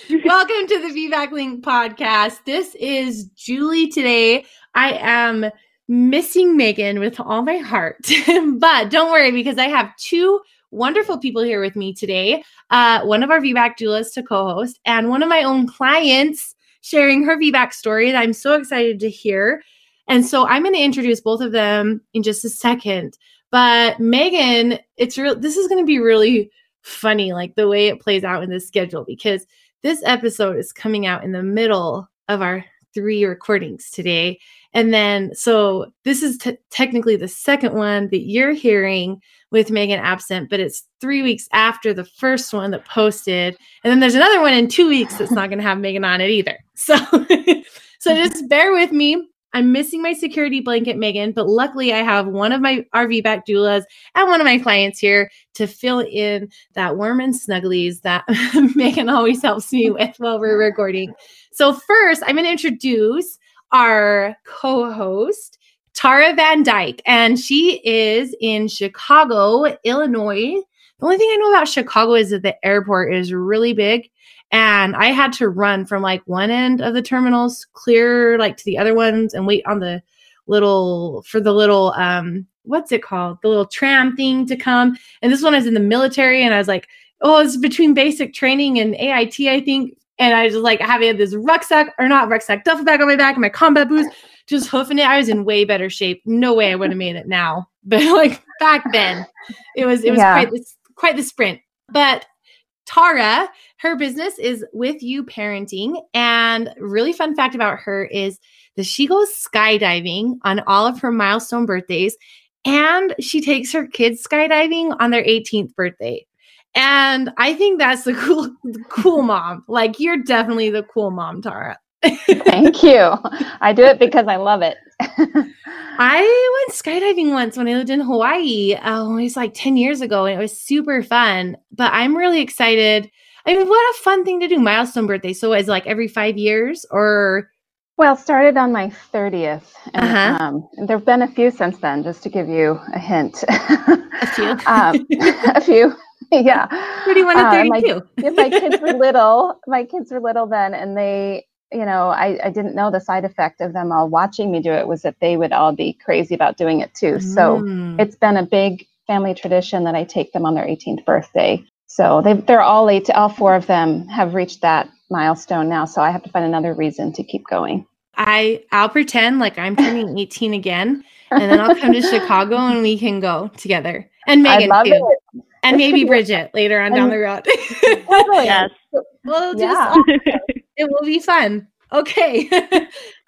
Welcome to the VBAC Link podcast. This is Julie today. I am missing Meagan with all my heart, but don't worry because I have two wonderful people here with me today. Uh, one of our VBAC doulas to co host, and one of my own clients sharing her VBAC story that I'm so excited to hear. And so I'm going to introduce both of them in just a second. But Meagan, it's real. This is going to be really funny, like the way it plays out in the schedule, because this episode is coming out in the middle of our three recordings today. And then, so this is t- technically the second one that you're hearing with Meagan absent, but it's three weeks after the first one that posted. And then there's another one in two weeks that's not going to have Meagan on it either. So, so just bear with me. I'm missing my security blanket, Meagan, but luckily I have one of my our VBAC doulas and one of my clients here to fill in that warm and snugglies that Meagan always helps me with while we're recording. So, first, I'm going to introduce our co host, Tara Van Dyke, and she is in Chicago, Illinois. The only thing I know about Chicago is that the airport is really big and I had to run from like one end of the terminals clear like to the other ones and wait on the little for the little um what's it called? The little tram thing to come. And this one is in the military and I was like, "Oh, it's between basic training and AIT, I think." And I just like having this rucksack or not rucksack, duffel bag on my back and my combat boots, just hoofing it. I was in way better shape. No way I would have made it now. But like back then, it was it was yeah. quite this quite the sprint. But Tara, her business is With U Parenting. And really fun fact about her is that she goes skydiving on all of her milestone birthdays and she takes her kids skydiving on their 18th birthday. And I think that's the cool cool mom. Like you're definitely the cool mom, Tara. Thank you. I do it because I love it. I went skydiving once when I lived in Hawaii. Oh, it was like 10 years ago and it was super fun. But I'm really excited. I mean, what a fun thing to do. Milestone birthday. So is like every five years or well, started on my 30th. And uh-huh. um, there have been a few since then, just to give you a hint. a few. um, a few. Yeah. 31 and 32. Uh, my, my kids were little. My kids were little then, and they you know, I, I didn't know the side effect of them all watching me do it was that they would all be crazy about doing it too. So mm. it's been a big family tradition that I take them on their 18th birthday. So they they're all eight, all four of them have reached that milestone now. So I have to find another reason to keep going. I I'll pretend like I'm turning 18 again, and then I'll come to Chicago and we can go together. And Meagan too. It. And maybe Brigette later on down the road. yes. We'll just yeah. it will be fun. Okay.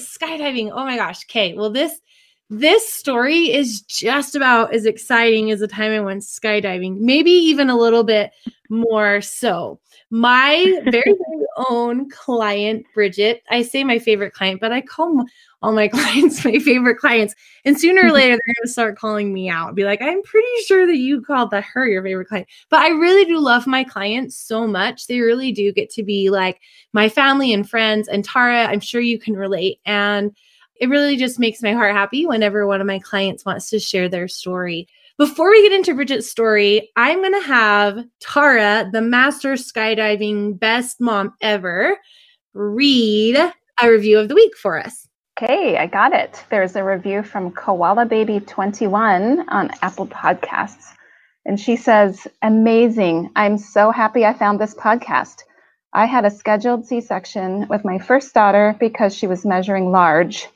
Skydiving. Oh my gosh. Okay. Well, this this story is just about as exciting as the time I went skydiving, maybe even a little bit more so. My very, very own client, Brigette, I say my favorite client, but I call all my clients my favorite clients. And sooner or mm-hmm. later, they're going to start calling me out and be like, I'm pretty sure that you called the her your favorite client. But I really do love my clients so much. They really do get to be like my family and friends. And Tara, I'm sure you can relate. And it really just makes my heart happy whenever one of my clients wants to share their story. Before we get into Brigette's story, I'm going to have Tara, the master skydiving best mom ever, read a review of the week for us. Okay, I got it. There's a review from Koala Baby 21 on Apple Podcasts. And she says, Amazing. I'm so happy I found this podcast. I had a scheduled C section with my first daughter because she was measuring large.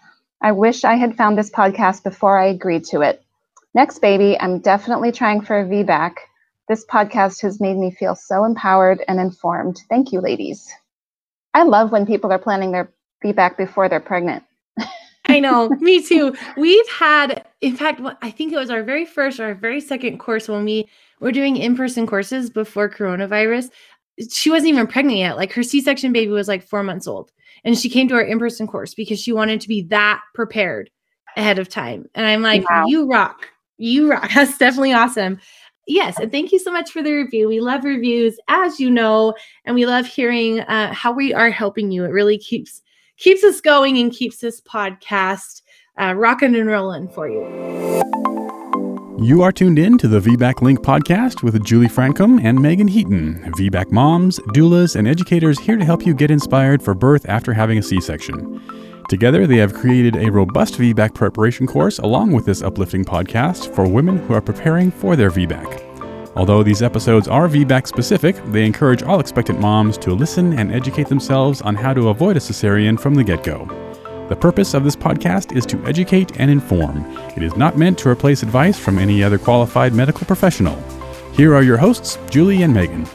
I wish I had found this podcast before I agreed to it. Next, baby, I'm definitely trying for a VBAC. This podcast has made me feel so empowered and informed. Thank you, ladies. I love when people are planning their VBAC before they're pregnant. I know, me too. We've had, in fact, I think it was our very first or our very second course when we were doing in person courses before coronavirus. She wasn't even pregnant yet. Like her C section baby was like four months old and she came to our in-person course because she wanted to be that prepared ahead of time and i'm like wow. you rock you rock. That's definitely awesome. Yes and thank you so much for the review. We love reviews as you know and we love hearing uh, how we are helping you. It really keeps keeps us going and keeps this podcast uh, rocking and rolling for you. You are tuned in to the VBAC Link podcast with Julie Francom and Meagan Heaton, VBAC moms, doulas, and educators here to help you get inspired for birth after having a C section. Together, they have created a robust VBAC preparation course along with this uplifting podcast for women who are preparing for their VBAC. Although these episodes are VBAC specific, they encourage all expectant moms to listen and educate themselves on how to avoid a cesarean from the get go. The purpose of this podcast is to educate and inform. It is not meant to replace advice from any other qualified medical professional. Here are your hosts, Julie and Meagan.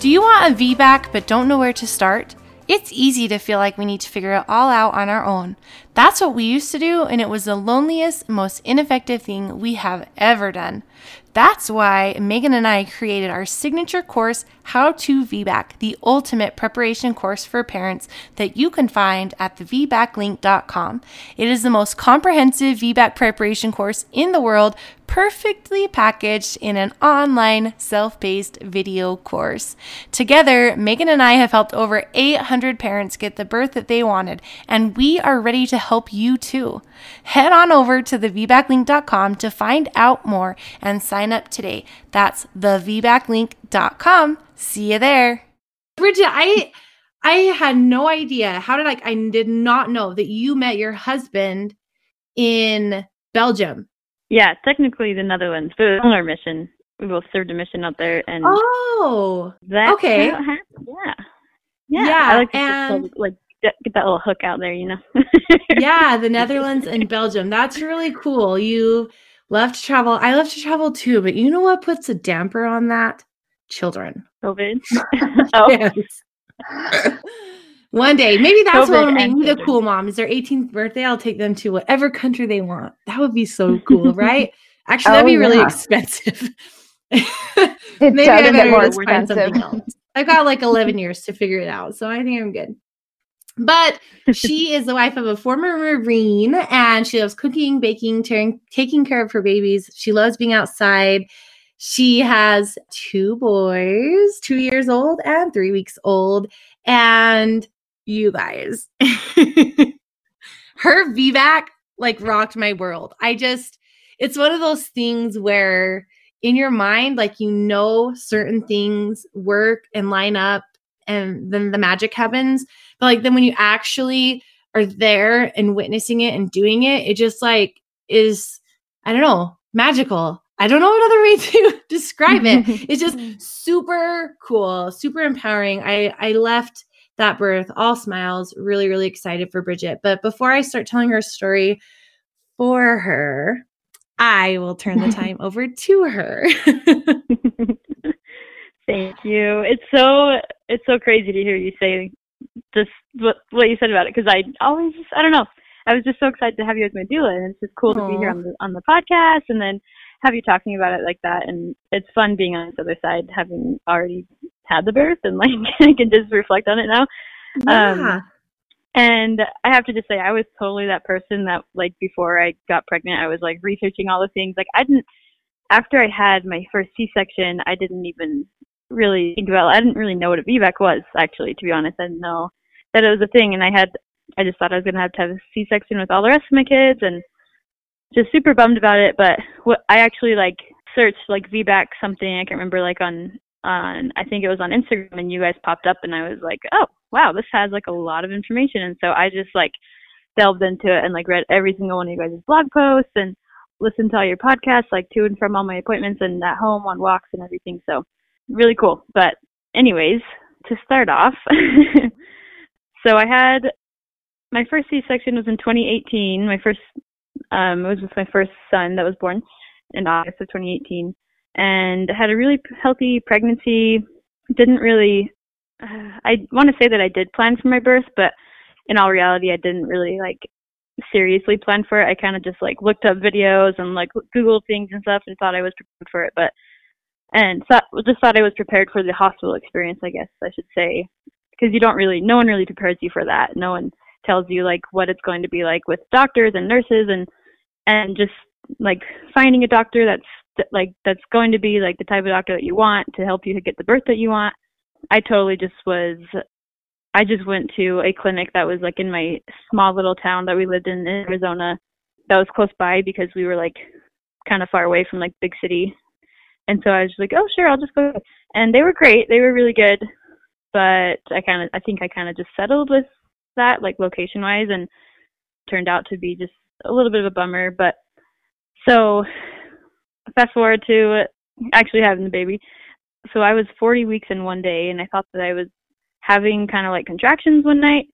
Do you want a VBAC but don't know where to start? It's easy to feel like we need to figure it all out on our own. That's what we used to do, and it was the loneliest, most ineffective thing we have ever done. That's why Meagan and I created our signature course, How to VBAC, the ultimate preparation course for parents that you can find at thevbaclink.com. It is the most comprehensive VBAC preparation course in the world, perfectly packaged in an online self paced video course. Together, Meagan and I have helped over 800 parents get the birth that they wanted, and we are ready to help you too. Head on over to thevbaclink.com to find out more and sign up today. That's thevbaclink.com. See you there. Bridget, I I had no idea. How did I I did not know that you met your husband in Belgium. Yeah, technically the Netherlands, but on our mission. We both served a mission out there and Oh. that okay. yeah. Yeah. Yeah, I like to and- just, like get get that little hook out there, you know. yeah, the Netherlands and Belgium. That's really cool. You love to travel. I love to travel too, but you know what puts a damper on that? Children. COVID. oh, Yes. One day, maybe that's COVID what will make me the cool mom. Is their 18th birthday? I'll take them to whatever country they want. That would be so cool, right? Actually, oh, that'd Oh, be really yeah. expensive. It maybe does I get better more just find something expensive. else. I've got like 11 years to figure it out, so I think I'm good. But she is the wife of a former Marine and she loves cooking, baking, taking, taking care of her babies. She loves being outside. She has two boys, two years old and three weeks old. And you guys, her VBAC like rocked my world. I just, it's one of those things where in your mind, like you know, certain things work and line up and then the magic happens. But like then when you actually are there and witnessing it and doing it, it just like is, I don't know, magical. I don't know another way to describe it. It's just super cool, super empowering. I I left that birth all smiles, really really excited for Brigette. But before I start telling her story for her, I will turn the time over to her. Thank you. It's so it's so crazy to hear you say just what what you said about it because I always just I don't know. I was just so excited to have you as my doula, and it's just cool to be here on the on the podcast, and then have you talking about it like that. And it's fun being on this other side, having already had the birth, and like I can just reflect on it now. Um, yeah. And I have to just say, I was totally that person that, like, before I got pregnant, I was like researching all the things. Like, I didn't, after I had my first C section, I didn't even really think about, I didn't really know what a VBAC was, actually, to be honest. I didn't know that it was a thing. And I had, I just thought I was going to have to have a C section with all the rest of my kids and just super bummed about it. But what I actually, like, searched, like, VBAC something, I can't remember, like, on, on, I think it was on Instagram, and you guys popped up, and I was like, oh, wow, this has like a lot of information. And so I just like delved into it and like read every single one of you guys' blog posts and listened to all your podcasts, like to and from all my appointments and at home on walks and everything. So really cool. But anyways, to start off, so I had my first C-section was in 2018. My first, um, it was with my first son that was born in August of 2018, and had a really healthy pregnancy. Didn't really uh, I want to say that I did plan for my birth, but in all reality, I didn't really like seriously plan for it. I kind of just like looked up videos and like Googled things and stuff and thought I was prepared for it, but and thought just thought I was prepared for the hospital experience. I guess I should say because you don't really, no one really prepares you for that. No one tells you like what it's going to be like with doctors and nurses and and just like finding a doctor that's like that's going to be like the type of doctor that you want to help you get the birth that you want. I totally just was I just went to a clinic that was like in my small little town that we lived in in Arizona that was close by because we were like kind of far away from like big city. And so I was like, oh sure, I'll just go. And they were great. They were really good. But I kind of, I think I kind of just settled with that, like location wise, and turned out to be just a little bit of a bummer. But so fast forward to uh, actually having the baby. So I was 40 weeks in one day, and I thought that I was having kind of like contractions one night,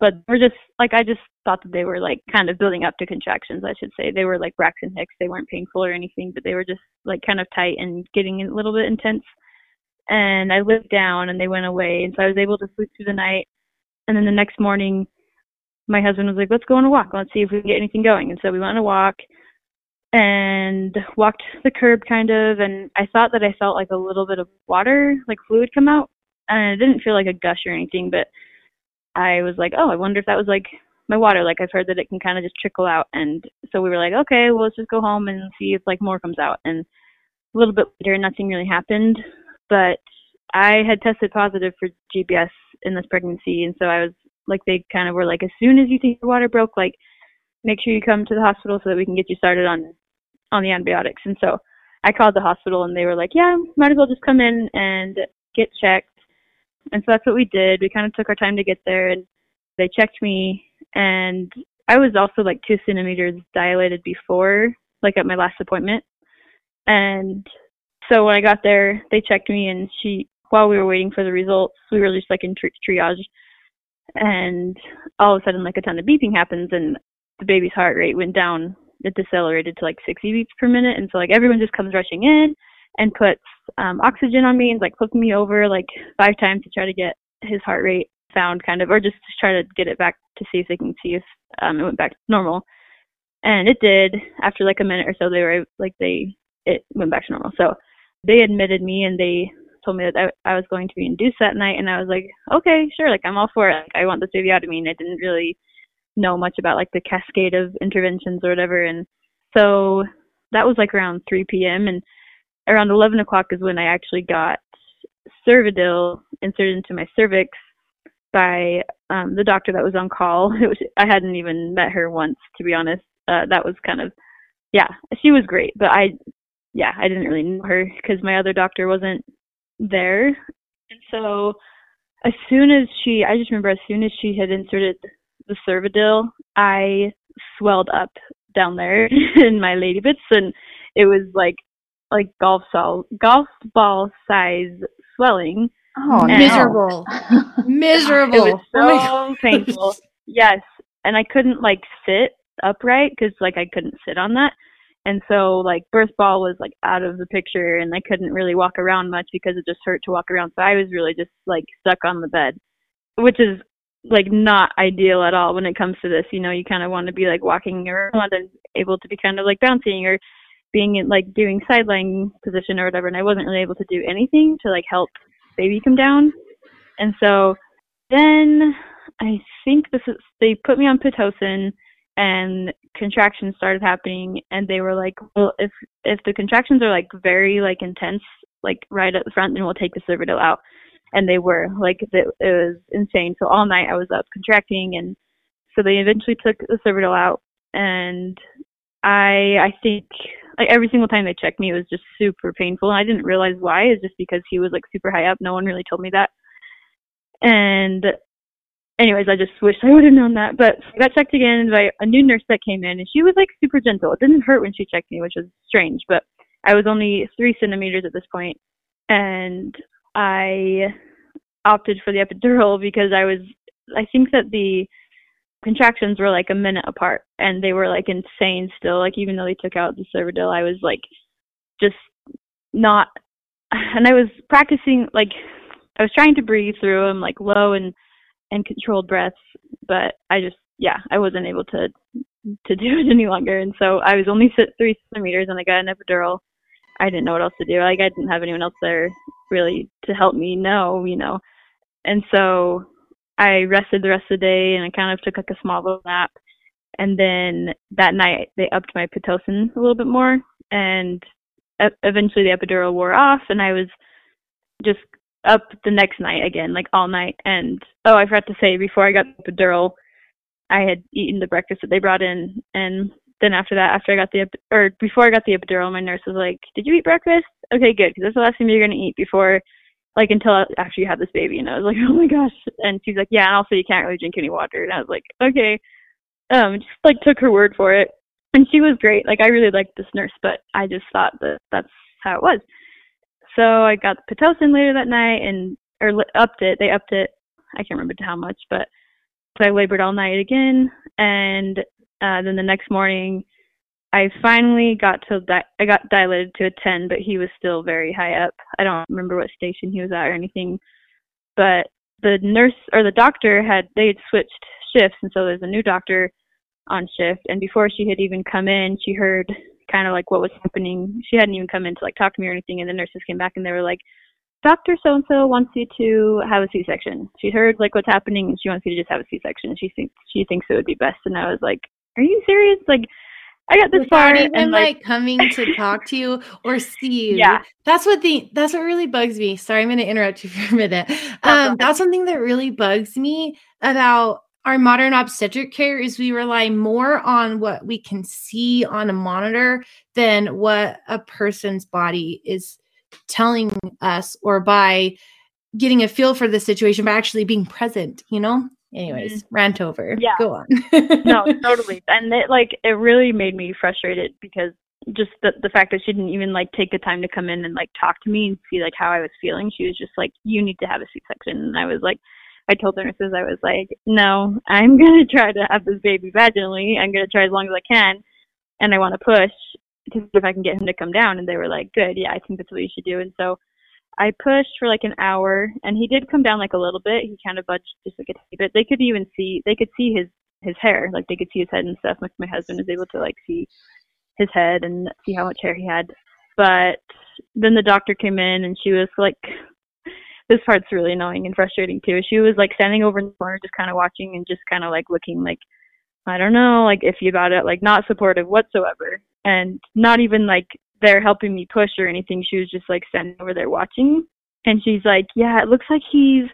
but we're just like I just thought that they were like kind of building up to contractions. I should say they were like Braxton Hicks. They weren't painful or anything, but they were just like kind of tight and getting a little bit intense. And I lived down, and they went away, and so I was able to sleep through the night. And then the next morning, my husband was like, "Let's go on a walk. Let's see if we can get anything going." And so we went on a walk and walked the curb kind of and I thought that I felt like a little bit of water, like fluid come out. And it didn't feel like a gush or anything, but I was like, Oh, I wonder if that was like my water. Like I've heard that it can kind of just trickle out and so we were like, Okay, well let's just go home and see if like more comes out and a little bit later nothing really happened. But I had tested positive for GBS in this pregnancy and so I was like they kind of were like, As soon as you think your water broke, like make sure you come to the hospital so that we can get you started on on the antibiotics. And so I called the hospital and they were like, yeah, might as well just come in and get checked. And so that's what we did. We kind of took our time to get there and they checked me and I was also like two centimeters dilated before, like at my last appointment. And so when I got there, they checked me and she, while we were waiting for the results, we were just like in tri- triage. And all of a sudden, like a ton of beeping happens and the baby's heart rate went down it decelerated to like 60 beats per minute, and so like everyone just comes rushing in and puts um, oxygen on me and like flipping me over like five times to try to get his heart rate found, kind of, or just to try to get it back to see if they can see if um, it went back to normal. And it did. After like a minute or so, they were like they it went back to normal. So they admitted me and they told me that I, I was going to be induced that night, and I was like, okay, sure, like I'm all for it. Like I want this baby out of me, and I didn't really know much about like the cascade of interventions or whatever. And so that was like around 3 p.m. and around 11 o'clock is when I actually got Cervidil inserted into my cervix by um, the doctor that was on call. Was I hadn't even met her once to be honest. Uh, that was kind of yeah, she was great, but I yeah I didn't really know her because my other doctor wasn't there, and so as soon as she I just remember as soon as she had inserted the Cervidil, I swelled up down there in my lady bits, and it was like like golf ball golf ball size swelling. Oh, miserable, miserable. It was oh so oh painful. Yes, and I couldn't like sit upright because like I couldn't sit on that, and so like birth ball was like out of the picture, and I couldn't really walk around much because it just hurt to walk around. So I was really just like stuck on the bed, which is like not ideal at all when it comes to this. You know, you kind of want to be like walking around and able to be kind of like bouncing or being in like doing sideline position or whatever. And I wasn't really able to do anything to like help baby come down. And so then I think this is they put me on pitocin and contractions started happening and they were like, well, if if the contractions are like very like intense, like right at the front, then we'll take the Cervidil out and they were like it, it was insane. So all night I was up contracting, and so they eventually took the Cervidil out, and I I think like every single time they checked me, it was just super painful, and I didn't realize why. It's just because he was like super high up. No one really told me that, and anyways, I just wish I would have known that. But I got checked again by a new nurse that came in, and she was like super gentle. It didn't hurt when she checked me, which was strange. But I was only three centimeters at this point, and I opted for the epidural because I was I think that the contractions were like a minute apart and they were like insane still. Like even though they took out the cervidil I was like just not and I was practicing like I was trying to breathe through them like low and and controlled breaths but I just yeah I wasn't able to to do it any longer. And so I was only three centimeters and I got an epidural I didn't know what else to do. Like I didn't have anyone else there really to help me know, you know. And so I rested the rest of the day and I kind of took like a small little nap. And then that night they upped my pitocin a little bit more and eventually the epidural wore off and I was just up the next night again, like all night. And oh, I forgot to say before I got the epidural, I had eaten the breakfast that they brought in and then after that, after I got the or before I got the epidural, my nurse was like, "Did you eat breakfast? Okay, good, because that's the last thing you're gonna eat before, like, until after you have this baby." And I was like, "Oh my gosh!" And she's like, "Yeah, and also you can't really drink any water." And I was like, "Okay." Um, just like took her word for it, and she was great. Like I really liked this nurse, but I just thought that that's how it was. So I got the pitocin later that night, and or upped it. They upped it. I can't remember how much, but so I labored all night again, and uh, then the next morning, I finally got to di- I got dilated to a 10, but he was still very high up. I don't remember what station he was at or anything, but the nurse or the doctor had they had switched shifts, and so there's a new doctor on shift. And before she had even come in, she heard kind of like what was happening. She hadn't even come in to like talk to me or anything, and the nurses came back and they were like, Doctor so and so wants you to have a C-section. She heard like what's happening, and she wants you to just have a C-section. She thinks she thinks it would be best. And I was like, Are you serious? Like, I got this Without far, even and like, like, coming to talk to you or see you. Yeah. That's what the that's what really bugs me. Sorry, I'm gonna interrupt you for a minute. Um, that's something that really bugs me about our modern obstetric care is we rely more on what we can see on a monitor than what a person's body is telling us or by getting a feel for the situation by actually being present, you know? Anyways, rant over. Mm-hmm. Yeah. Go on. no, totally. And it like it really made me frustrated because just the the fact that she didn't even like take the time to come in and like talk to me and see like how I was feeling. She was just like, "You need to have a C-section," and I was like. I told the nurses I was like, no, I'm gonna try to have this baby vaginally. I'm gonna try as long as I can, and I want to push to see if I can get him to come down. And they were like, good, yeah, I think that's what you should do. And so I pushed for like an hour, and he did come down like a little bit. He kind of budged just like a tiny bit. They could even see, they could see his his hair, like they could see his head and stuff. Like my husband was able to like see his head and see how much hair he had. But then the doctor came in, and she was like this part's really annoying and frustrating too. She was like standing over in the corner, just kind of watching and just kind of like looking like, I don't know, like iffy about it, like not supportive whatsoever, and not even like there helping me push or anything. She was just like standing over there watching, and she's like, yeah, it looks like he's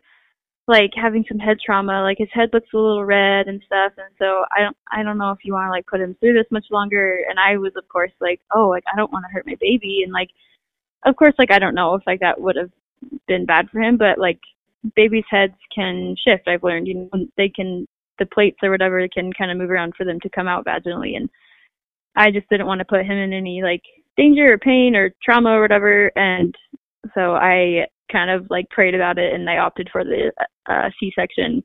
like having some head trauma, like his head looks a little red and stuff, and so I don't, I don't know if you want to like put him through this much longer. And I was of course like, oh, like I don't want to hurt my baby, and like, of course, like I don't know if like that would have been bad for him, but like babies' heads can shift. I've learned, you know, they can the plates or whatever can kind of move around for them to come out vaginally, and I just didn't want to put him in any like danger or pain or trauma or whatever, and so I kind of like prayed about it and I opted for the uh, C-section.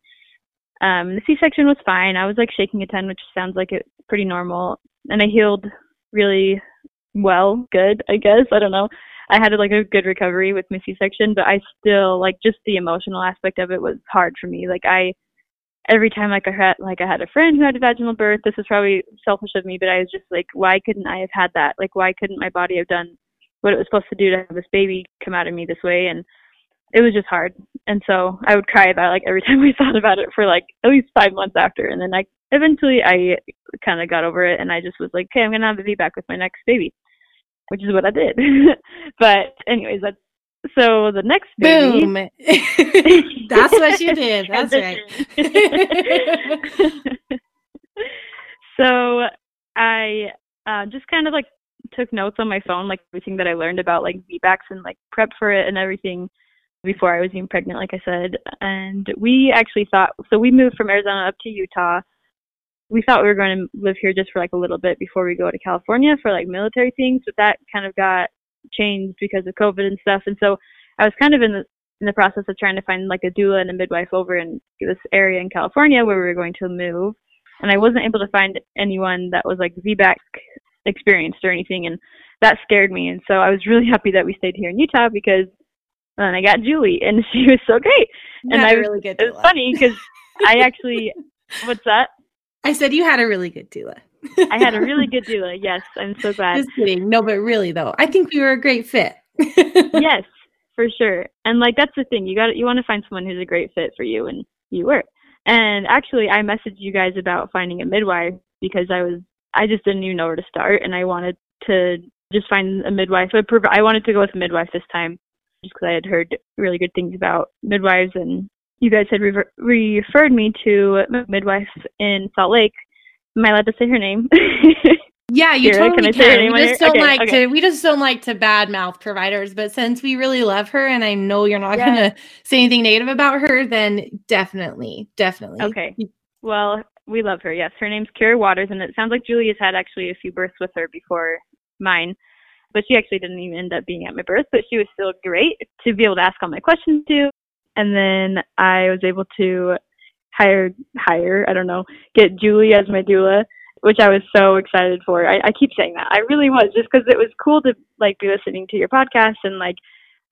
Um, the C-section was fine. I was like shaking a 10, which sounds like it's pretty normal, and I healed really well, good, I guess. I don't know. I had like a good recovery with my C-section, but I still like just the emotional aspect of it was hard for me. Like I, every time like I had like I had a friend who had a vaginal birth. This is probably selfish of me, but I was just like, why couldn't I have had that? Like why couldn't my body have done what it was supposed to do to have this baby come out of me this way? And it was just hard. And so I would cry about it, like every time I thought about it for like at least five months after. And then I eventually I kind of got over it, and I just was like, okay, I'm gonna have a VBAC with my next baby which is what I did. but anyways, that's so the next baby. Boom. That's what you did. That's right. so I uh, just kind of like took notes on my phone, like everything that I learned about like VBACs and like prep for it and everything before I was even pregnant, like I said. And we actually thought so. We moved from Arizona up to Utah we thought we were going to live here just for like a little bit before we go to California for like military things, but that kind of got changed because of COVID and stuff. And so I was kind of in the in the process of trying to find like a doula and a midwife over in this area in California where we were going to move. And I wasn't able to find anyone that was like VBAC experienced or anything, and that scared me. And so I was really happy that we stayed here in Utah because then I got Julie, and she was so great. and I was, really good it was funny because I actually, what's that? I said you had a really good doula. I had a really good doula. Yes, I'm so glad. Just kidding. No, but really though, I think we were a great fit. yes, for sure. And like that's the thing. You got you want to find someone who's a great fit for you, and you were. And actually, I messaged you guys about finding a midwife because I was I just didn't even know where to start, and I wanted to just find a midwife. I prov- I wanted to go with a midwife this time, just because I had heard really good things about midwives, and you guys had rever- referred me to a midwife in Salt Lake. Am I allowed to say her name? Yeah, you Kira, totally can I can. We just on don't here? like Okay, to. We just don't like to badmouth providers. But since we really love her, and I know you're not Yeah. gonna say anything negative about her, then definitely, definitely. Okay. Well, we love her. Yes, her name's Kira Waters, and it sounds like Julie has had actually a few births with her before mine, but she actually didn't even end up being at my birth. But she was still great to be able to ask all my questions to, and then I was able to hire hire I don't know get Julie as my doula, which I was so excited for. I, I keep saying that I really was just because it was cool to like be listening to your podcast and like.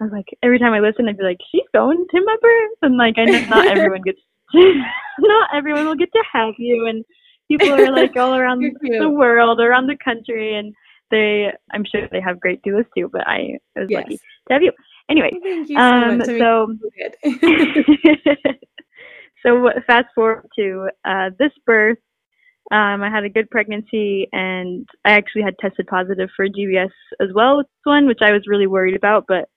I was like, every time I listen, I'd be like, she's going to my birth. And like, I know not everyone gets not everyone will get to have you and people are like all around the world around the country and they i'm sure they have great doulas too but i was Yes. lucky to have you anyway Thank you so um much. So. so fast forward to uh this birth um i had a good pregnancy and i actually had tested positive for gbs as well with this one which i was really worried about but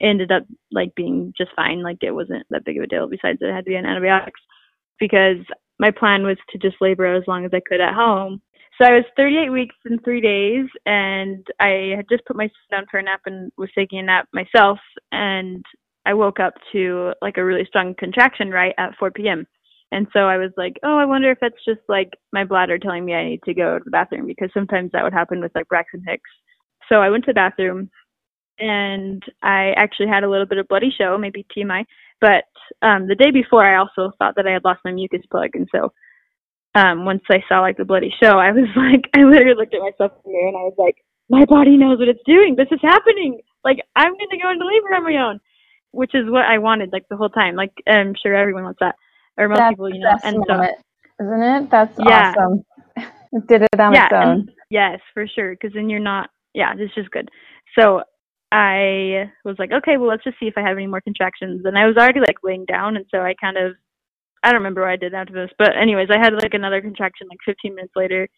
ended up like being just fine. Like it wasn't that big of a deal besides it had to be on antibiotics because my plan was to just labor as long as i could at home. So i was 38 weeks and three days and i had just put my son down for a nap and was taking a nap myself and I woke up to like a really strong contraction right at 4 p.m. And so I was like, oh, I wonder if that's just like my bladder telling me I need to go to the bathroom because sometimes that would happen with like Braxton Hicks. So I went to the bathroom and I actually had a little bit of bloody show, maybe TMI. But um, the day before, I also thought that I had lost my mucus plug. And so um, once I saw like the bloody show, I was like, I literally looked at myself in the mirror and I was like, my body knows what it's doing. This is happening. Like I'm going to go into labor on my own which is what I wanted like the whole time. Like I'm sure everyone wants that, or most That's people, you know. And so moment, isn't it? That's Yeah. awesome. it did it on yeah, its own. and- yes, for sure. Because then you're not. Yeah, this is good. So I was like, okay, well, let's just see if I have any more contractions. And I was already like laying down, and so I kind of, I don't remember what I did after this, but anyways, I had like another contraction like 15 minutes later.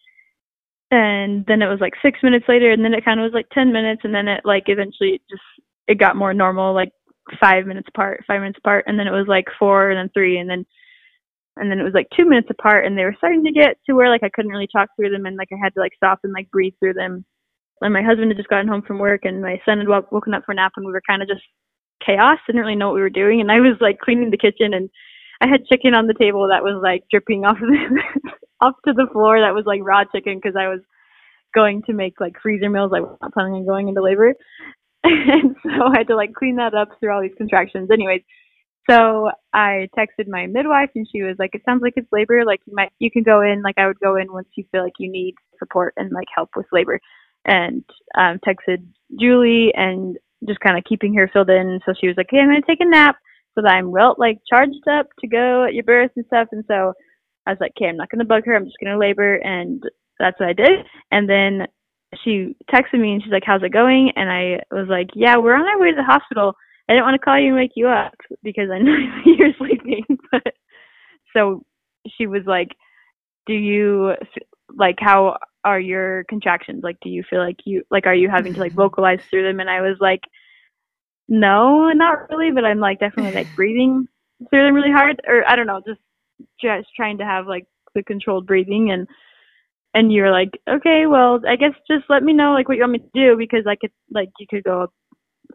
And then it was like six minutes later, and then it kind of was like 10 minutes, and then it like eventually just it got more normal, like five minutes apart, five minutes apart, and then it was like four, and then three, and then and then it was like two minutes apart, and they were starting to get to where like I couldn't really talk through them, and like I had to like stop and like breathe through them. And my husband had just gotten home from work, and my son had woke, woken up for a nap, and we were kind of just chaos, didn't really know what we were doing, and I was like cleaning the kitchen, and I had chicken on the table that was like dripping off of the, off to the floor that was like raw chicken because I was going to make like freezer meals. I was not planning on going into labor. And so I had to like clean that up through all these contractions. Anyways, so I texted my midwife and she was like, "It sounds like it's labor. Like you might, you can go in. Like I would go in once you feel like you need support and like help with labor." And um, texted Julie and just kind of keeping her filled in. So she was like, "Hey, I'm gonna take a nap so that I'm well like charged up to go at your birth and stuff." And so I was like, "Okay, I'm not gonna bug her. I'm just gonna labor." And that's what I did. And then she texted me and she's like, "How's it going?" And I was like, "Yeah, we're on our way to the hospital. I didn't want to call you and wake you up because I know you're sleeping." But so she was like, "Do you like how are your contractions? Like, do you feel like you like are you having to like vocalize through them?" And I was like, "No, not really, but I'm like definitely like breathing through them really hard, or I don't know, just just trying to have like the controlled breathing and." And you're like, okay, well, I guess just let me know like what you want me to do because I could like you could go up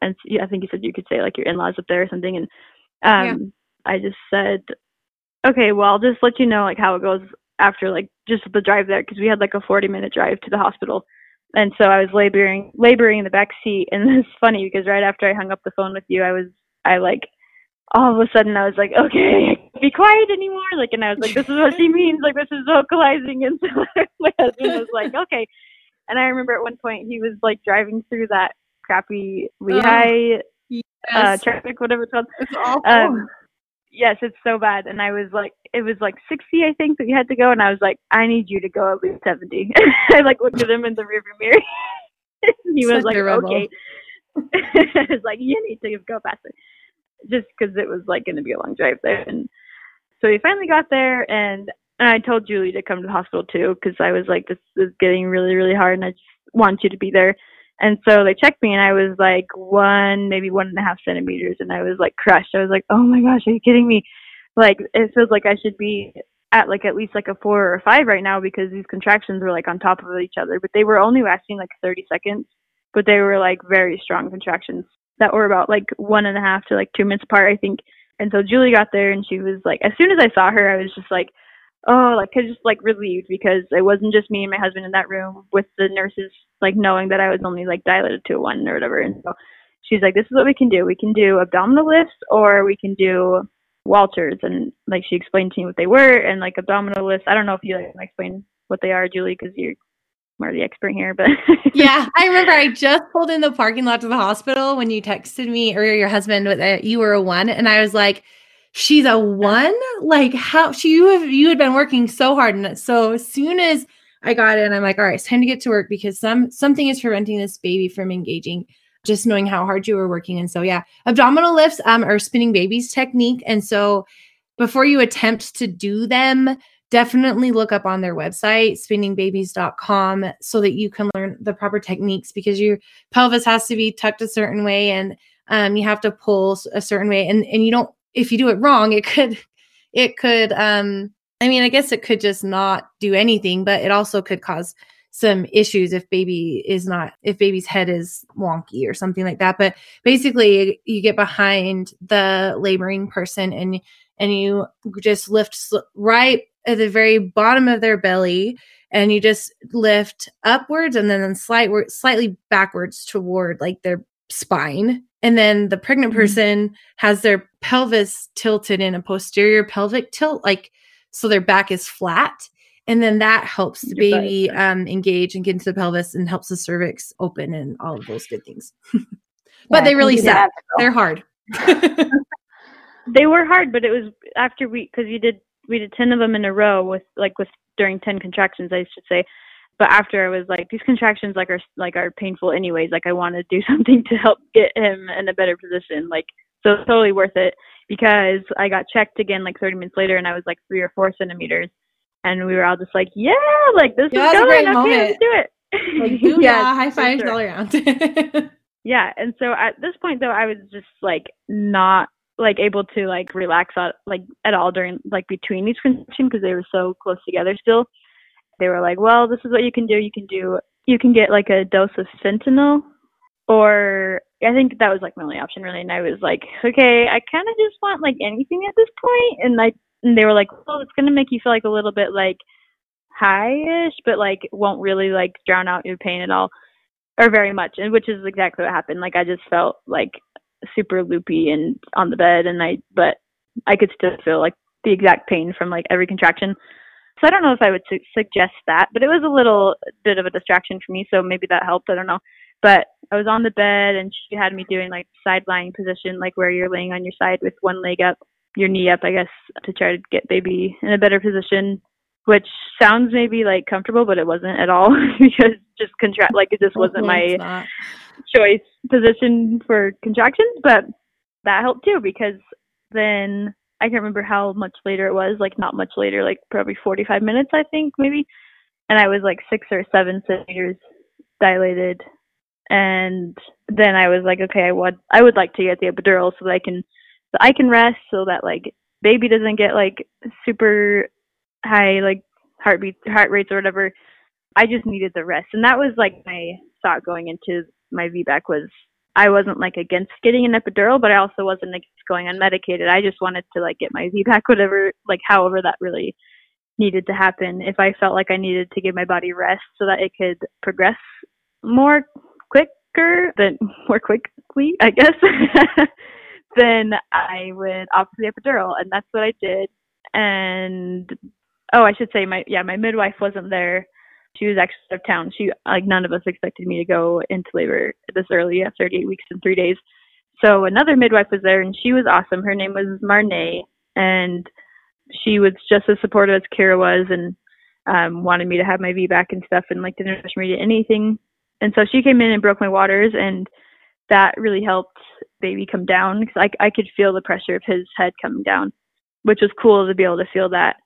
and see, I think you said you could say like your in-laws up there or something, and um, I just said, okay, well, I'll just let you know like how it goes after like just the drive there because we had like a 40 minute drive to the hospital, and so I was laboring laboring in the back seat, and it's funny because right after I hung up the phone with you, I was I like all of a sudden I was like, okay, be quiet anymore. Like, and I was like, this is what she means. Like, this is vocalizing. And so my husband was like, okay. And I remember at one point he was like driving through that crappy Lehi uh, Yes. traffic, whatever it's called. it's awful. Um, yes, it's so bad. And I was like, it was like 60, I think, that you had to go. And I was like, I need you to go at least 70. I like looked at him in the rearview mirror. he was like, okay. I was like, you need to go faster. Just because it was like going to be a long drive there. And so we finally got there and, and I told Julie to come to the hospital too because I was like, this is getting really, really hard and I just want you to be there. And so they checked me and I was like one, maybe one and a half centimeters and I was like crushed. I was like, oh my gosh, are you kidding me? Like it feels like I should be at like at least like a four or a five right now because these contractions were like on top of each other, but they were only lasting like 30 seconds, but they were like very strong contractions that were about like one and a half to like two minutes apart, I think. And so Julie got there and she was like, as soon as I saw her, I was just like, oh, like just like relieved because it wasn't just me and my husband in that room with the nurses like knowing that I was only like dilated to one or whatever. And so she's like, this is what we can do. We can do abdominal lifts or we can do Walcher's. And like she explained to me what they were and like abdominal lifts. I don't know if you like explain what they are, Julie, because you're more the expert here, but yeah, I remember I just pulled in the parking lot to the hospital when you texted me or your husband that you were a one, and I was like, she's a one. Like how she you have you had been working so hard, and so as soon as I got in, I'm like, all right, it's time to get to work because some something is preventing this baby from engaging. Just knowing how hard you were working, and so yeah, abdominal lifts um are spinning babies technique, and so before you attempt to do them definitely look up on their website, spinningbabies.com, so that you can learn the proper techniques because your pelvis has to be tucked a certain way and um, you have to pull a certain way. And, and you don't, if you do it wrong, it could, it could, um, I mean, I guess it could just not do anything, but it also could cause some issues if baby is not if baby's head is wonky or something like that but basically you get behind the laboring person and and you just lift right at the very bottom of their belly and you just lift upwards and then slight, slightly backwards toward like their spine. And then the pregnant mm-hmm. person mm-hmm. has their pelvis tilted in a posterior pelvic tilt like so their back is flat. And then that helps the baby um, engage and get into the pelvis and helps the cervix open and all of those good things. But yeah, they really suck. They're hard. they were hard but it was after we because you did we did 10 of them in a row with like with during 10 contractions i should say. But after i was like these contractions like are like are painful anyways like i want to do something to help get him in a better position like so it's totally worth it. Because i got checked again like 30 minutes later and i was like three or four centimeters. And we were all just like yeah like this yeah, is going. okay moment. let's do it. Like, yeah high fives sure. all around. Yeah and so at this point though i was just like not like able to like relax at, like at all during like between each contraction because they were so close together still. They were like, well, this is what you can do. You can do you can get like a dose of fentanyl or I think that was like my only option really. And I was like, okay, I kind of just want like anything at this point. And like, and they were like, well, it's gonna make you feel like a little bit like high-ish, but like won't really like drown out your pain at all, or very much. And which is exactly what happened. Like I just felt like super loopy and on the bed and I but I could still feel like the exact pain from like every contraction. So I don't know if I would su- suggest that, but it was a little bit of a distraction for me, so maybe that helped. I don't know. But I was on the bed and she had me doing like side lying position, like where you're laying on your side with one leg up, your knee up, I guess, to try to get baby in a better position, which sounds maybe like comfortable, but it wasn't at all because just contract like it just wasn't my choice position for contractions, but that helped too because then I can't remember how much later it was, like not much later, like probably 45 minutes, I think, maybe. And I was like six or seven centimeters dilated. And then I was like, okay, I would, I would like to get the epidural so that I can, so I can rest so that like baby doesn't get like super high, like heartbeat, heart rates or whatever. I just needed the rest. And that was like my thought going into my VBAC was I wasn't like against getting an epidural, but I also wasn't against going unmedicated. I just wanted to like get my VBAC, whatever, like however that really needed to happen. If I felt like I needed to give my body rest so that it could progress more quicker, than more quickly, I guess, then I would opt for the epidural, and that's what I did. And oh, I should say my yeah, my midwife wasn't there she was actually out of town. She like none of us expected me to go into labor this early at 38 weeks and three days. So another midwife was there, and she was awesome. Her name was Marnay, and she was just as supportive as Kara was, and um, wanted me to have my VBAC and stuff, and like didn't rush me to anything. And so she came in and broke my waters, and that really helped baby come down because I I could feel the pressure of his head coming down, which was cool to be able to feel that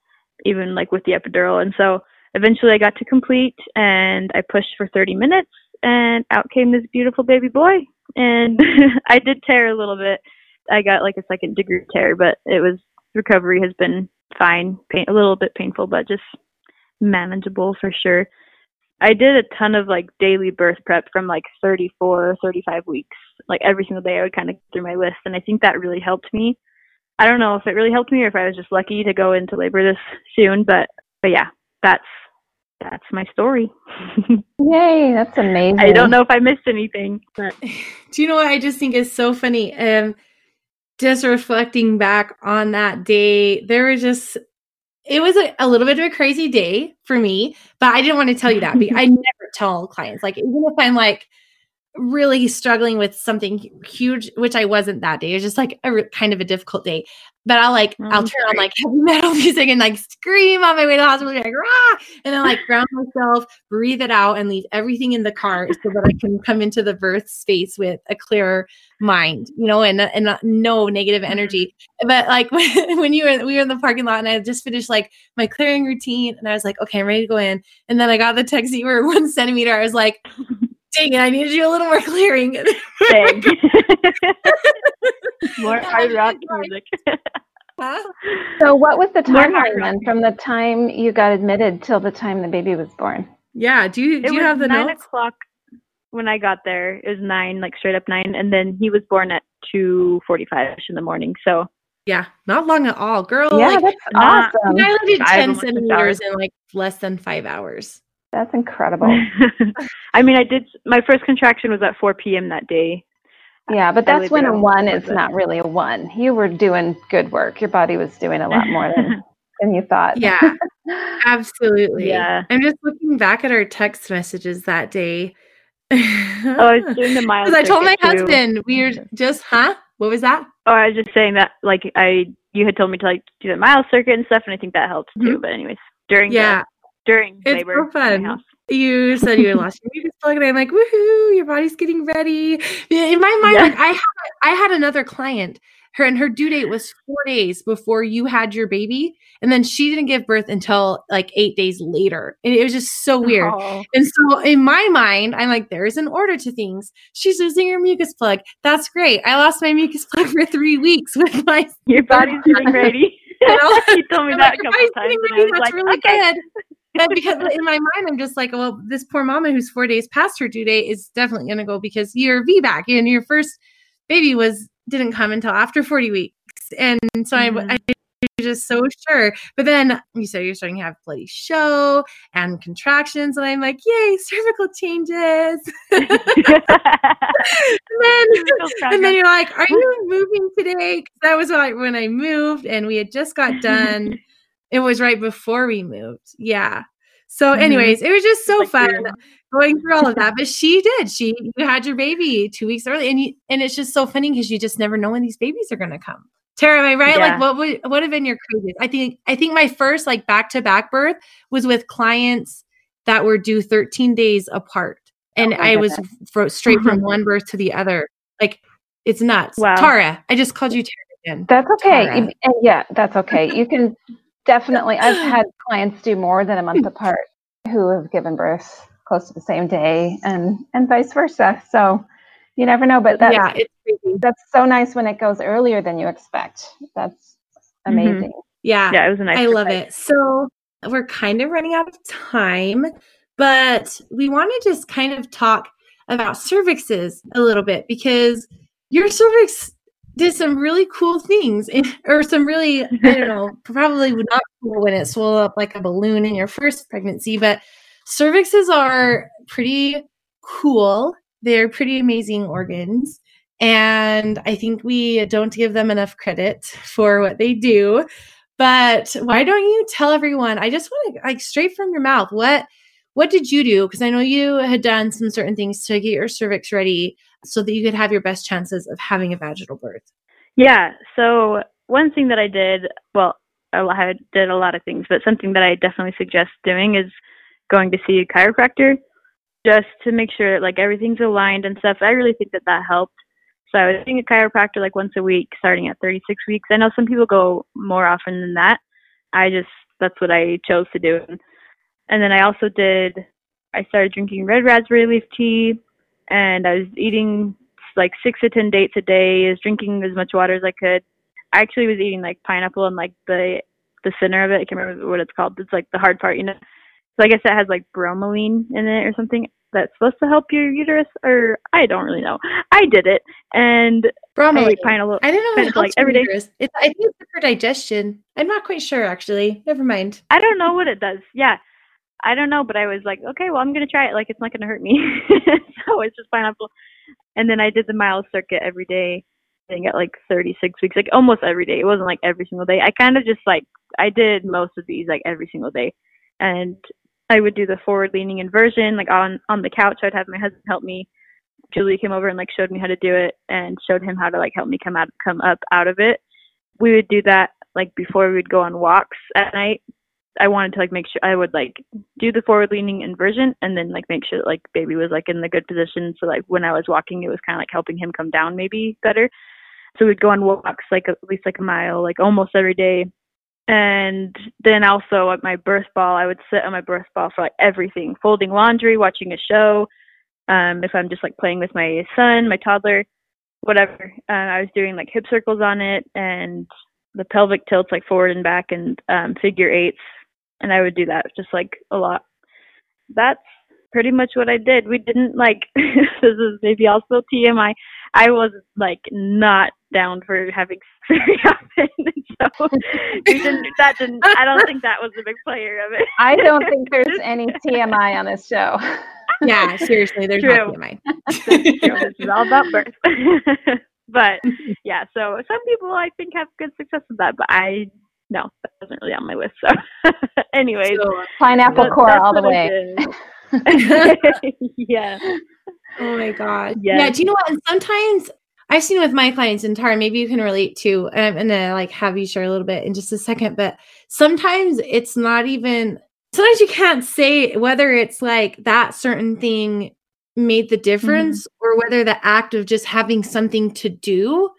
even like with the epidural. And so eventually I got to complete and I pushed for 30 minutes and out came this beautiful baby boy. And I did tear a little bit. I got like a second degree tear, but it was recovery has been fine, pain, a little bit painful, but just manageable for sure. I did a ton of like daily birth prep from like 34 35 weeks. Like every single day, I would kind of go through my list, and I think that really helped me. I don't know if it really helped me or if I was just lucky to go into labor this soon, but but yeah, that's that's my story. Yay, that's amazing. I don't know if I missed anything, but Do you know what I just think is so funny? Um, just reflecting back on that day, there was just it was a, a little bit of a crazy day for me, but I didn't want to tell you that. I never tell clients like even if I'm like really struggling with something huge, which I wasn't that day. It was just like a re- kind of a difficult day. But I'll like Oh, I'll I'm turn on like heavy metal music and like scream on my way to the hospital, like rah, and then like ground myself, breathe it out, and leave everything in the car so that I can come into the birth space with a clearer mind, you know, and and not, no negative energy. Mm-hmm. But like when, when you were we were in the parking lot and I had just finished like my clearing routine, and I was like, okay, I'm ready to go in, and then I got the text that you were one centimeter. I was like, dang it, I need to do a little more clearing. Dang. More hard rock music. Huh? So, what was the More timeline then from the time you got admitted till the time the baby was born? Yeah. Do you It do you was have the nine notes? o'clock when I got there. It was nine, like straight up nine, and then he was born at two forty-five in the morning. So Yeah, not long at all, girl. yeah, like, that's awesome. I did five ten almost centimeters in like less than five hours. That's incredible. I mean, I did. My first contraction was at four p.m. that day. Yeah, but that's when a one is not really a one. You were doing good work. Your body was doing a lot more than, than you thought. Yeah, absolutely. Yeah. I'm just looking back at our text messages that day. Oh, I was doing the miles. Because I told my circuit, too. husband we were just, huh? What was that? Oh, I was just saying that, like, I you had told me to like do the mile circuit and stuff, and I think that helped too. Mm-hmm. But anyways, during the- Yeah, during It's labor, so fun. you said you had lost your mucus plug, and I'm like, woohoo! Your body's getting ready. In my mind, Yeah. like I had, I had another client. Her and her due date was four days before you had your baby, and then she didn't give birth until like eight days later, and it was just so weird. Oh. And so in my mind, I'm like, there's an order to things. She's losing her mucus plug. That's great. I lost my mucus plug for three weeks with my Your body's getting ready. You know? you told me I'm that like, a couple times, and I was like, really okay. good. Because in my mind, I'm just like, well, this poor mama who's four days past her due date is definitely going to go because your VBAC and your first baby was didn't come until after 40 weeks. And so Mhm. I, I was just so sure. But then you said you're starting to have bloody show and contractions, and I'm like, yay, cervical changes. and then and then you're like, "Are you moving today?" that was like when I moved, and we had just got done. It was right before we moved. Yeah. So, Mhm. anyways, it was just so Like fun you. going through all of that. But she did. She you had your baby two weeks early, and you, and it's just so funny because you just never know when these babies are going to come. Tara, am I right? Yeah. Like, what would what have been your craziest? I think I think my first like back to back birth was with clients that were due 13 days apart, and Oh I was fro- straight from one birth to the other. Like, it's nuts. Wow. Tara, I just called you Tara again. That's okay. Tara. Yeah, that's okay. You can definitely, I've had clients do more than a month hmm. apart who have given birth close to the same day and, and vice versa. So you never know, but that's, yeah, it's crazy. that's so nice when it goes earlier than you expect. That's mm-hmm. amazing. Yeah, yeah, it was a nice. I love surprise. it. So we're kind of running out of time, but we want to just kind of talk about cervixes a little bit because your cervix did some really cool things and- or some really, I don't know, probably would not cool when it swelled up like a balloon in your first pregnancy, but cervixes are pretty cool. They're pretty amazing organs. And I think we don't give them enough credit for what they do. But why don't you tell everyone? I just want to like straight from your mouth. What what did you do? Because I know you had done some certain things to get your cervix ready so that you could have your best chances of having a vaginal birth. Yeah. So one thing that I did, well, I did a lot of things, but something that I definitely suggest doing is going to see a chiropractor just to make sure that like everything's aligned and stuff. I really think that that helped. So I was seeing a chiropractor like once a week, starting at 36 weeks. I know some people go more often than that. I just that's what I chose to do. And then I also did. I started drinking red raspberry leaf tea, and I was eating like six to ten dates a day. Is drinking as much water as I could. I actually was eating like pineapple and like the the center of it. I can't remember what it's called. It's like the hard part, you know. So I guess it has like bromelain in it or something that's supposed to help your uterus, or I don't really know. I did it, and Bromelain. I pineapple. I didn't know it pineapple, helps like every day. uterus. It's, I think it's for digestion. I'm not quite sure actually. Never mind. I don't know what it does. Yeah. I don't know, but I was like, okay, well, I'm gonna try it. Like, it's not gonna hurt me. so it's just pineapple. And then I did the mile circuit every day. I think at like 36 weeks, like almost every day. It wasn't like every single day. I kind of just like I did most of these like every single day, and I would do the forward leaning inversion like on on the couch. I'd have my husband help me. Julie came over and like showed me how to do it and showed him how to like help me come out come up out of it. We would do that like before we would go on walks at night. I wanted to like make sure I would like do the forward leaning inversion and then like make sure that like baby was like in the good position so like when I was walking it was kind of like helping him come down maybe better. So we'd go on walks like at least like a mile like almost every day. And then also at my birth ball I would sit on my birth ball for like everything, folding laundry, watching a show, um if I'm just like playing with my son, my toddler, whatever. Uh, I was doing like hip circles on it and the pelvic tilts like forward and back and um figure eights and I would do that just like a lot. That's pretty much what I did. We didn't like this is maybe also TMI. I was like not down for having very often, so we didn't. That didn't. I don't think that was a big player of it. I don't think there's any TMI on this show. Yeah, seriously, there's True. not TMI. This is all about birth. but yeah, so some people I think have good success with that, but I no, that wasn't really on my list. So, anyways, So, uh, Pineapple that- core all the way. yeah. oh my god. Yes. Yeah. Do you know what? Sometimes I've seen with my clients, and Tara, maybe you can relate to. And I'm gonna like have you share a little bit in just a second, but sometimes it's not even. Sometimes you can't say whether it's like that certain thing made the mm-hmm. difference or whether the act of just having something to do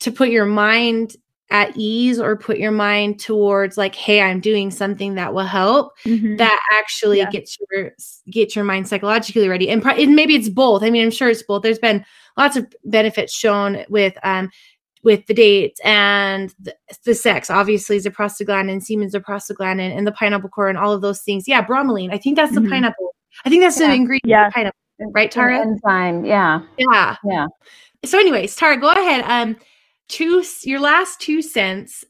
to put your mind at ease or put your mind towards like hey i'm doing something that will help Mhm. that actually Yeah. gets your get your mind psychologically ready and, pro- and maybe it's both i mean i'm sure it's both there's been lots of benefits shown with um with the dates and the, the sex obviously prostaglandin semen's a prostaglandin and the pineapple core and all of those things yeah bromelain i think that's the Mhm. pineapple i think that's Yeah. the ingredient Yeah. of pineapple Right, Tara? Enzyme. Yeah. yeah Yeah. so anyways tara go ahead um two your last two cents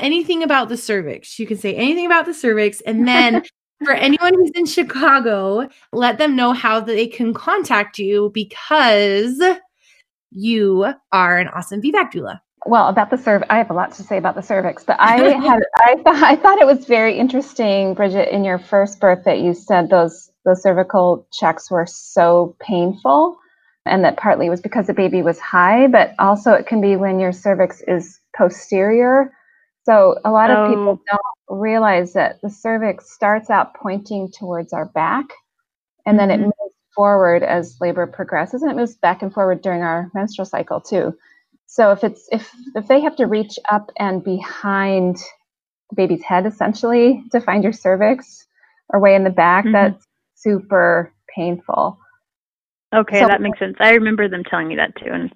anything about the cervix. You can say anything about the cervix and then for anyone who's in chicago let them know how they can contact you because you are an awesome VBAC doula Well, about the cervix I have a lot to say about the cervix, but I had I thought I thought it was very interesting, Brigette, in your first birth that you said those those cervical checks were so painful, and that partly was because the baby was high, but also it can be when your cervix is posterior. So a lot of people don't realize that the cervix starts out pointing towards our back, and then it Mhm. moves forward as labor progresses, and it moves back and forward during our menstrual cycle too. So if it's if if they have to reach up and behind the baby's head essentially to find your cervix or way in the back, Mhm. that's super painful. Okay, So- that makes sense. I remember them telling me that too. And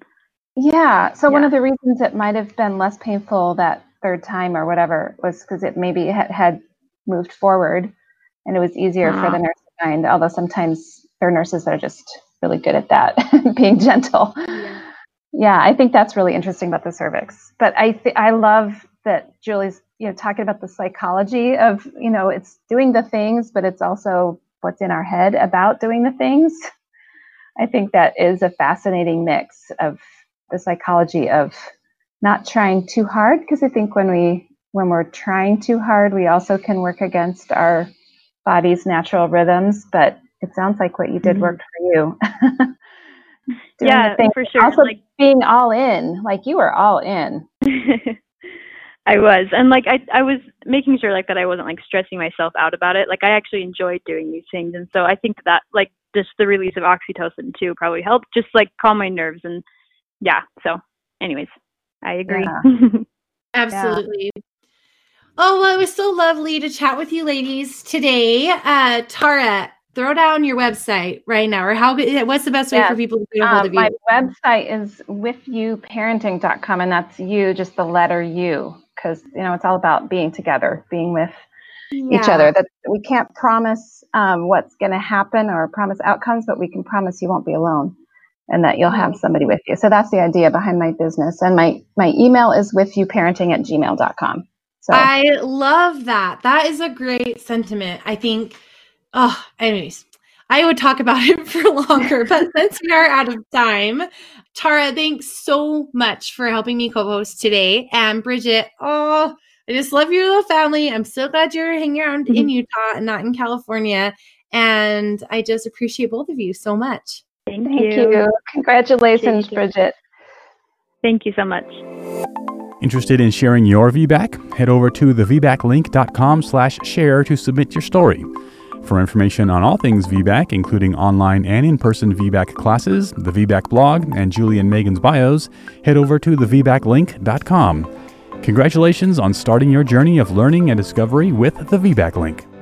Yeah. So one of the reasons it might have been less painful that third time or whatever was because it maybe had, had moved forward and it was easier for Ah. the nurse to find. Although sometimes there are nurses that are just really good at that, being gentle. Yeah, I think that's really interesting about the cervix. But I th- I love that Julie's you know talking about the psychology of you know it's doing the things, but it's also what's in our head about doing the things. I think that is a fascinating mix of the psychology of not trying too hard because I think when we when we're trying too hard, we also can work against our body's natural rhythms. But it sounds like what you did Mhm. worked for you. Yeah, for sure. also Like being all in like you were all in I was, and like I, I was making sure like that I wasn't like stressing myself out about it. Like I actually enjoyed doing these things, and so I think that like just the release of oxytocin too probably helped, just like calm my nerves and yeah. So, anyways, I agree. Absolutely. Oh, well, it was so lovely to chat with you ladies today. Uh, Tara, throw down your website right now, or how? What's the best way Yeah. for people to get a hold Uh, of you? my website is withuparenting.com and that's you just the letter u because you know it's all about being together, being with Yeah. each other. That we can't promise um, what's going to happen or promise outcomes, but we can promise you won't be alone and that you'll have somebody with you. So that's the idea behind my business. And my my email is with you parenting at gmail.com. So I love that. That is a great sentiment. I think, oh, anyways, I would talk about it for longer, but since we are out of time, Tara, thanks so much for helping me co host today. And Brigette, oh, I just love your little family. I'm so glad you're hanging around mm-hmm. in Utah and not in California. And I just appreciate both of you so much. Thank, thank you. Congratulations, Thank you. Brigette. Thank you so much. Interested in sharing your VBAC? Head over to thevbaclink.com slash share to submit your story. For information on all things VBAC, including online and in-person VBAC classes, the VBAC blog, and Julie and Meagan's bios, head over to thevbaclink.com. Congratulations on starting your journey of learning and discovery with the VBAC Link.